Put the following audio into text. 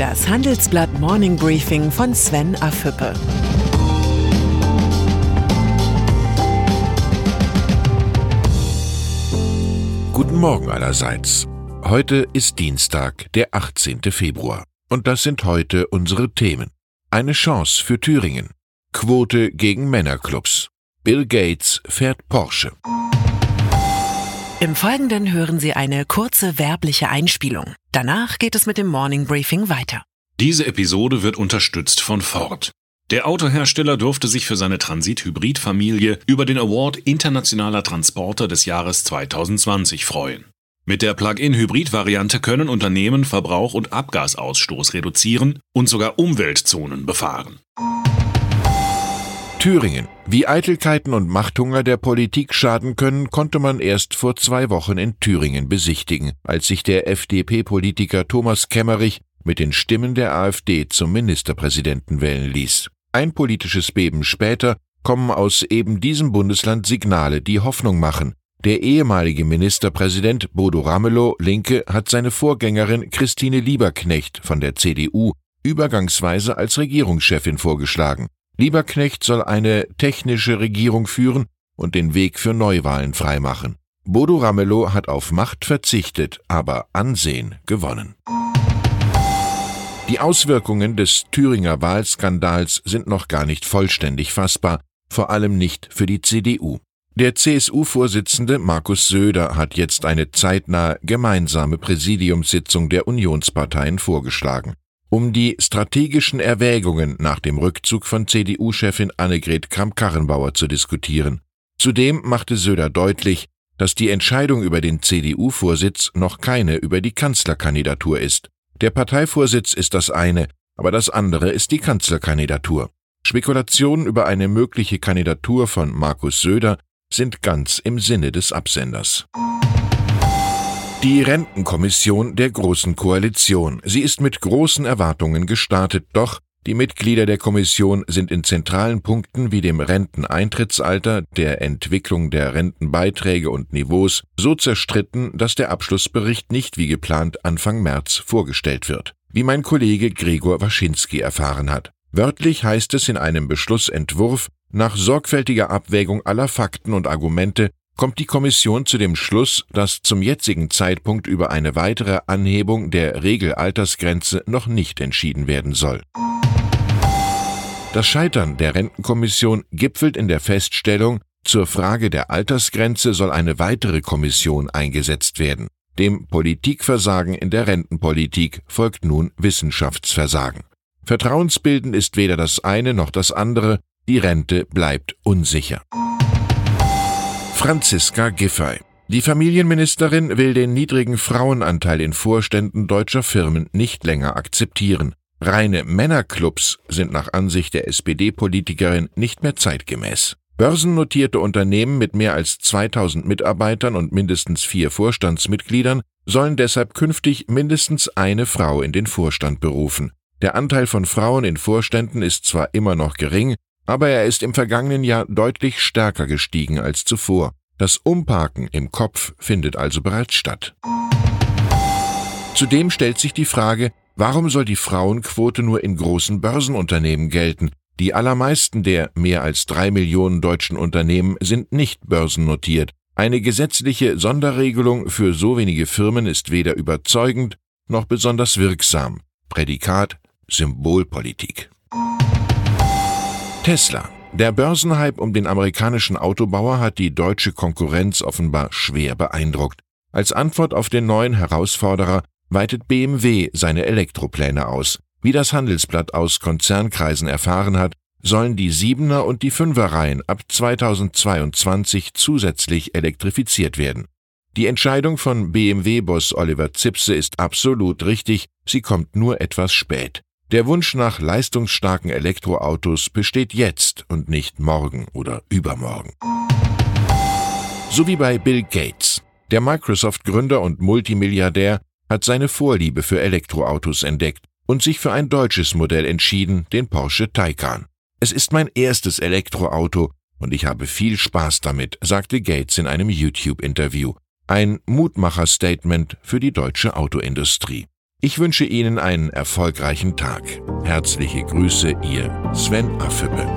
Das Handelsblatt Morning Briefing von Sven Afüppe. Guten Morgen allerseits. Heute ist Dienstag, der 18. Februar. Und das sind heute unsere Themen. Eine Chance für Thüringen. Quote gegen Männerclubs. Bill Gates fährt Porsche. Im Folgenden hören Sie eine kurze werbliche Einspielung. Danach geht es mit dem Morning Briefing weiter. Diese Episode wird unterstützt von Ford. Der Autohersteller durfte sich für seine Transit-Hybrid-Familie über den Award Internationaler Transporter des Jahres 2020 freuen. Mit der Plug-in-Hybrid-Variante können Unternehmen Verbrauch und Abgasausstoß reduzieren und sogar Umweltzonen befahren. Thüringen. Wie Eitelkeiten und Machthunger der Politik schaden können, konnte man erst vor zwei Wochen in Thüringen besichtigen, als sich der FDP-Politiker Thomas Kemmerich mit den Stimmen der AfD zum Ministerpräsidenten wählen ließ. Ein politisches Beben später kommen aus eben diesem Bundesland Signale, die Hoffnung machen. Der ehemalige Ministerpräsident Bodo Ramelow, Linke, hat seine Vorgängerin Christine Lieberknecht von der CDU übergangsweise als Regierungschefin vorgeschlagen. Lieberknecht soll eine technische Regierung führen und den Weg für Neuwahlen freimachen. Bodo Ramelow hat auf Macht verzichtet, aber Ansehen gewonnen. Die Auswirkungen des Thüringer Wahlskandals sind noch gar nicht vollständig fassbar, vor allem nicht für die CDU. Der CSU-Vorsitzende Markus Söder hat jetzt eine zeitnahe gemeinsame Präsidiumssitzung der Unionsparteien vorgeschlagen um die strategischen Erwägungen nach dem Rückzug von CDU-Chefin Annegret Kramp-Karrenbauer zu diskutieren. Zudem machte Söder deutlich, dass die Entscheidung über den CDU-Vorsitz noch keine über die Kanzlerkandidatur ist. Der Parteivorsitz ist das eine, aber das andere ist die Kanzlerkandidatur. Spekulationen über eine mögliche Kandidatur von Markus Söder sind ganz im Sinne des Absenders. Die Rentenkommission der Großen Koalition. Sie ist mit großen Erwartungen gestartet, doch die Mitglieder der Kommission sind in zentralen Punkten wie dem Renteneintrittsalter, der Entwicklung der Rentenbeiträge und Niveaus so zerstritten, dass der Abschlussbericht nicht wie geplant Anfang März vorgestellt wird, wie mein Kollege Gregor Waschinski erfahren hat. Wörtlich heißt es in einem Beschlussentwurf, nach sorgfältiger Abwägung aller Fakten und Argumente kommt die Kommission zu dem Schluss, dass zum jetzigen Zeitpunkt über eine weitere Anhebung der Regelaltersgrenze noch nicht entschieden werden soll. Das Scheitern der Rentenkommission gipfelt in der Feststellung, zur Frage der Altersgrenze soll eine weitere Kommission eingesetzt werden. Dem Politikversagen in der Rentenpolitik folgt nun Wissenschaftsversagen. Vertrauensbildend ist weder das eine noch das andere, die Rente bleibt unsicher. Franziska Giffey. Die Familienministerin will den niedrigen Frauenanteil in Vorständen deutscher Firmen nicht länger akzeptieren. Reine Männerclubs sind nach Ansicht der SPD-Politikerin nicht mehr zeitgemäß. Börsennotierte Unternehmen mit mehr als 2000 Mitarbeitern und mindestens vier Vorstandsmitgliedern sollen deshalb künftig mindestens eine Frau in den Vorstand berufen. Der Anteil von Frauen in Vorständen ist zwar immer noch gering, aber er ist im vergangenen Jahr deutlich stärker gestiegen als zuvor. Das Umparken im Kopf findet also bereits statt. Zudem stellt sich die Frage, warum soll die Frauenquote nur in großen Börsenunternehmen gelten? Die allermeisten der mehr als drei Millionen deutschen Unternehmen sind nicht börsennotiert. Eine gesetzliche Sonderregelung für so wenige Firmen ist weder überzeugend noch besonders wirksam. Prädikat Symbolpolitik. Tesla. Der Börsenhype um den amerikanischen Autobauer hat die deutsche Konkurrenz offenbar schwer beeindruckt. Als Antwort auf den neuen Herausforderer weitet BMW seine Elektropläne aus. Wie das Handelsblatt aus Konzernkreisen erfahren hat, sollen die Siebener und die Fünferreihen ab 2022 zusätzlich elektrifiziert werden. Die Entscheidung von BMW-Boss Oliver Zipse ist absolut richtig, sie kommt nur etwas spät. Der Wunsch nach leistungsstarken Elektroautos besteht jetzt und nicht morgen oder übermorgen. So wie bei Bill Gates. Der Microsoft-Gründer und Multimilliardär hat seine Vorliebe für Elektroautos entdeckt und sich für ein deutsches Modell entschieden, den Porsche Taycan. Es ist mein erstes Elektroauto und ich habe viel Spaß damit, sagte Gates in einem YouTube-Interview. Ein Mutmacher-Statement für die deutsche Autoindustrie. Ich wünsche Ihnen einen erfolgreichen Tag. Herzliche Grüße, Ihr Sven Affüppe.